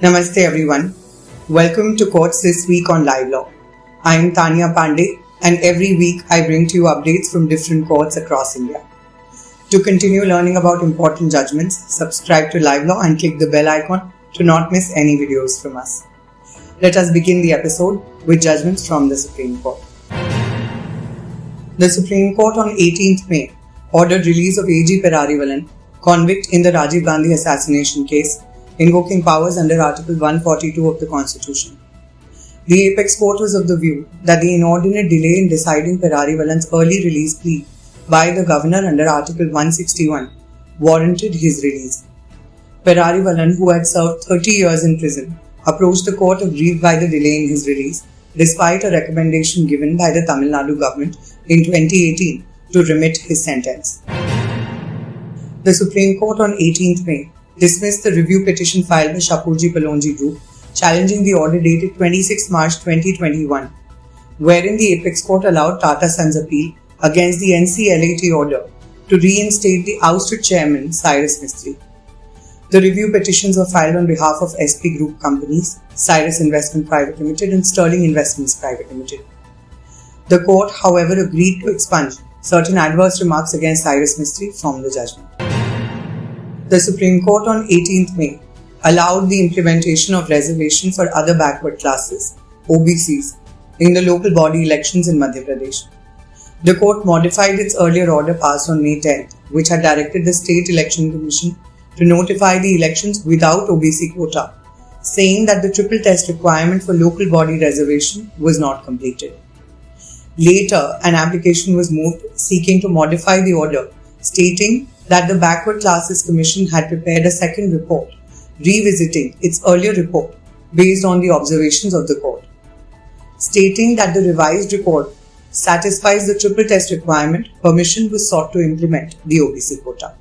Namaste everyone. Welcome to Courts This Week on Live Law. I am Taniya Pandey and every week I bring to you updates from different courts across India. To continue learning about important judgments, subscribe to Live Law and click the bell icon to not miss any videos from us. Let us begin the episode with judgments from the Supreme Court. The Supreme Court on 18th May ordered release of AG Perarivalan, convict in the Rajiv Gandhi assassination case, invoking powers under Article 142 of the Constitution. The apex court was of the view that the inordinate delay in deciding Perarivalan's early release plea by the governor under Article 161 warranted his release. Perarivalan, who had served 30 years in prison, approached the court aggrieved by the delay in his release, despite a recommendation given by the Tamil Nadu government in 2018 to remit his sentence. The Supreme Court on 18th May dismissed the review petition filed by Shapoorji Pallonji Group challenging the order dated 26 March 2021, wherein the apex court allowed Tata Sons appeal against the NCLAT order to reinstate the ousted chairman Cyrus Mistry. The review petitions were filed on behalf of SP Group companies, Cyrus Investment Private Limited and Sterling Investments Private Limited. The court, however, agreed to expunge certain adverse remarks against Cyrus Mistry from the judgment. The Supreme Court on 18th May allowed the implementation of reservation for other backward classes, OBCs, in the local body elections in Madhya Pradesh. The court modified its earlier order passed on May 10th, which had directed the State Election Commission to notify the elections without OBC quota, saying that the triple test requirement for local body reservation was not completed. Later, an application was moved seeking to modify the order, stating that the Backward Classes Commission had prepared a second report, revisiting its earlier report based on the observations of the court. Stating that the revised report satisfies the triple test requirement, permission was sought to implement the OBC quota.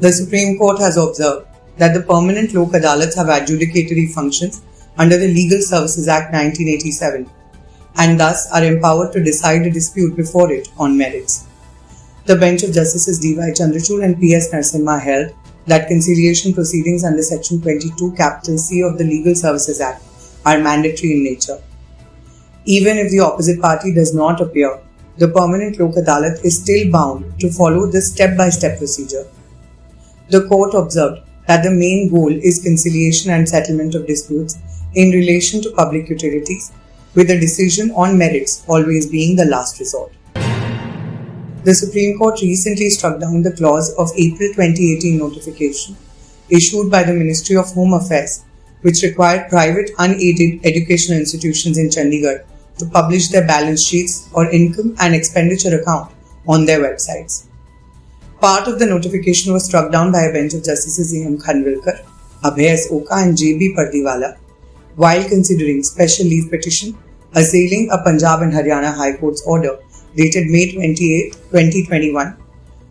The Supreme Court has observed that the permanent Lok Adalats have adjudicatory functions under the Legal Services Act 1987 and thus are empowered to decide a dispute before it on merits. The bench of Justices D.Y. Chandrachud and P.S. Narasimha held that conciliation proceedings under Section 22 capital C of the Legal Services Act are mandatory in nature. Even if the opposite party does not appear, the permanent Lok Adalat is still bound to follow this step by step procedure. The court observed that the main goal is conciliation and settlement of disputes in relation to public utilities, with a decision on merits always being the last resort. The Supreme Court recently struck down the clause of April 2018 notification issued by the Ministry of Home Affairs, which required private unaided educational institutions in Chandigarh to publish their balance sheets or income and expenditure account on their websites. Part of the notification was struck down by a bench of Justices A.M. Khanwilkar, Abhay S. Oka, and J.B. Pardiwala while considering special leave petition assailing a Punjab and Haryana High Court's order dated May 28, 2021,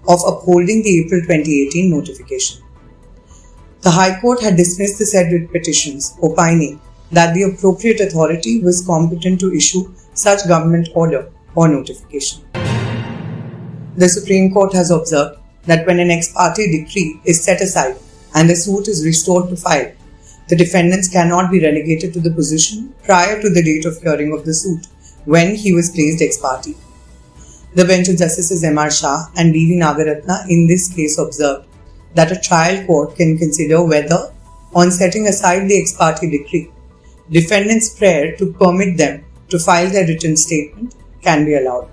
of upholding the April 2018 notification. The High Court had dismissed the said writ petitions, opining that the appropriate authority was competent to issue such government order or notification. The Supreme Court has observed that when an ex parte decree is set aside and the suit is restored to file, the defendants cannot be relegated to the position prior to the date of hearing of the suit when he was placed ex parte. The bench of Justices M.R. Shah and B.V. Nagaratna in this case observed that a trial court can consider whether, on setting aside the ex parte decree, defendants' prayer to permit them to file their written statement can be allowed.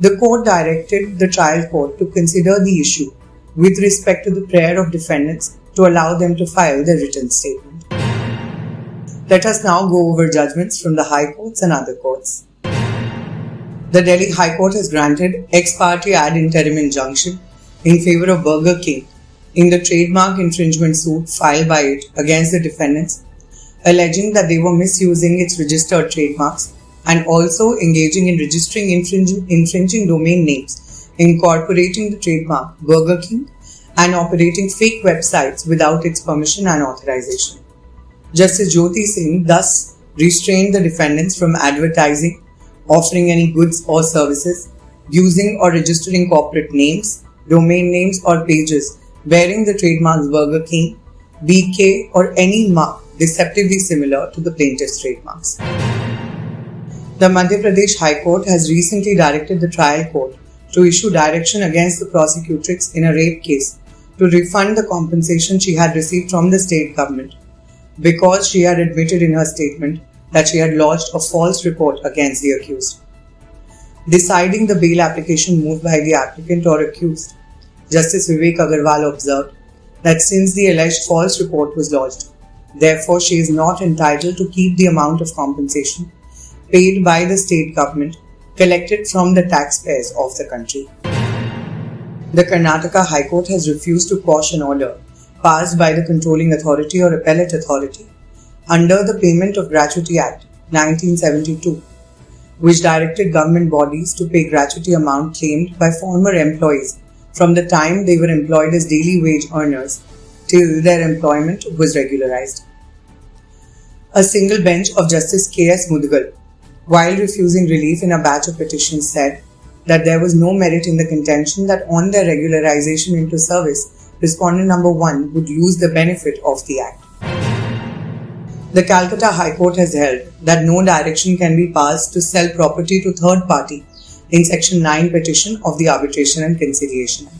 The court directed the trial court to consider the issue with respect to the prayer of defendants to allow them to file their written statement. Let us now go over judgments from the High Courts and other courts. The Delhi High Court has granted ex parte ad interim injunction in favor of Burger King in the trademark infringement suit filed by it against the defendants, alleging that they were misusing its registered trademarks and also engaging in registering infringing, infringing domain names, incorporating the trademark Burger King and operating fake websites without its permission and authorization. Justice Jyoti Singh thus restrained the defendants from advertising offering any goods or services, using or registering corporate names, domain names, or pages bearing the trademarks Burger King, BK, or any mark deceptively similar to the plaintiff's trademarks. The Madhya Pradesh High Court has recently directed the trial court to issue direction against the prosecutrix in a rape case to refund the compensation she had received from the state government because she had admitted in her statement that she had lodged a false report against the accused. Deciding the bail application moved by the applicant or accused, Justice Vivek Agarwal observed that since the alleged false report was lodged, therefore she is not entitled to keep the amount of compensation paid by the state government collected from the taxpayers of the country. The Karnataka High Court has refused to quash an order passed by the controlling authority or appellate authority under the Payment of Gratuity Act 1972, which directed government bodies to pay gratuity amount claimed by former employees from the time they were employed as daily wage earners till their employment was regularized. A single bench of Justice K.S. Mudagal, while refusing relief in a batch of petitions, said that there was no merit in the contention that on their regularization into service, respondent number one would lose the benefit of the Act. The Calcutta High Court has held that no direction can be passed to sell property to third party in Section 9 petition of the Arbitration and Conciliation Act.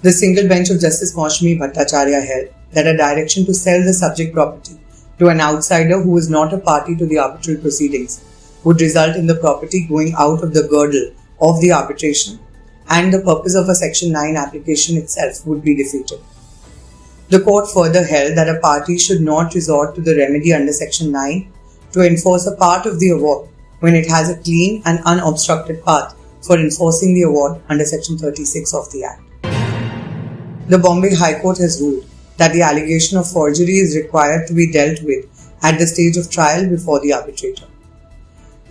The single bench of Justice Moushumi Bhattacharya held that a direction to sell the subject property to an outsider who is not a party to the arbitral proceedings would result in the property going out of the girdle of the arbitration and the purpose of a Section 9 application itself would be defeated. The court further held that a party should not resort to the remedy under Section 9 to enforce a part of the award when it has a clean and unobstructed path for enforcing the award under Section 36 of the Act. The Bombay High Court has ruled that the allegation of forgery is required to be dealt with at the stage of trial before the arbitrator.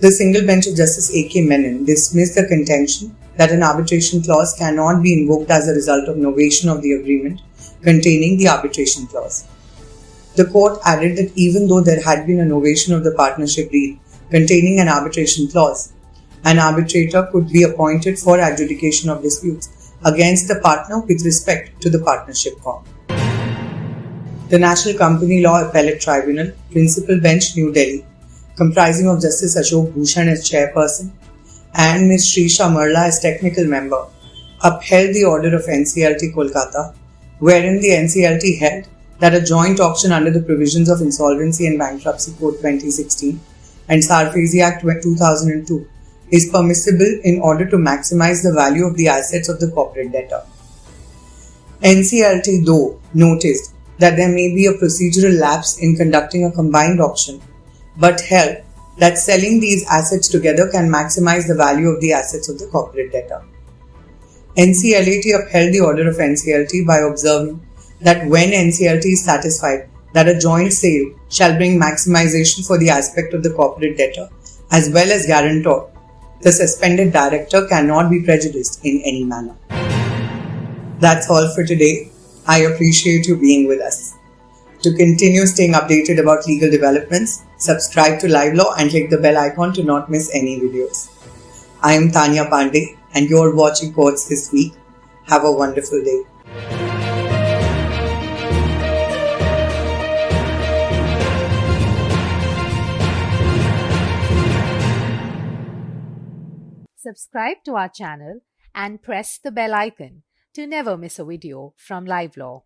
The single bench of Justice A.K. Menon dismissed the contention that an arbitration clause cannot be invoked as a result of novation of the agreement containing the arbitration clause. The court added that even though there had been a novation of the partnership deal containing an arbitration clause, an arbitrator could be appointed for adjudication of disputes against the partner with respect to the partnership form. The National Company Law Appellate Tribunal, Principal Bench, New Delhi, comprising of Justice Ashok Bhushan as chairperson and Ms. Shreesha Merla as technical member, upheld the order of NCLT Kolkata, wherein the NCLT held that a joint auction under the provisions of Insolvency and Bankruptcy Code 2016 and SARFAESI Act 2002 is permissible in order to maximize the value of the assets of the corporate debtor. NCLT, though, noticed that there may be a procedural lapse in conducting a combined auction but held that selling these assets together can maximize the value of the assets of the corporate debtor. NCLAT upheld the order of NCLT by observing that when NCLT is satisfied that a joint sale shall bring maximization for the aspect of the corporate debtor as well as guarantor, the suspended director cannot be prejudiced in any manner. That's all for today. I appreciate you being with us. To continue staying updated about legal developments, subscribe to Live Law and click the bell icon to not miss any videos. I am Taniya Pandey and you're watching Courts this week. Have a wonderful day. Subscribe to our channel and press the bell icon to never miss a video from Live Law.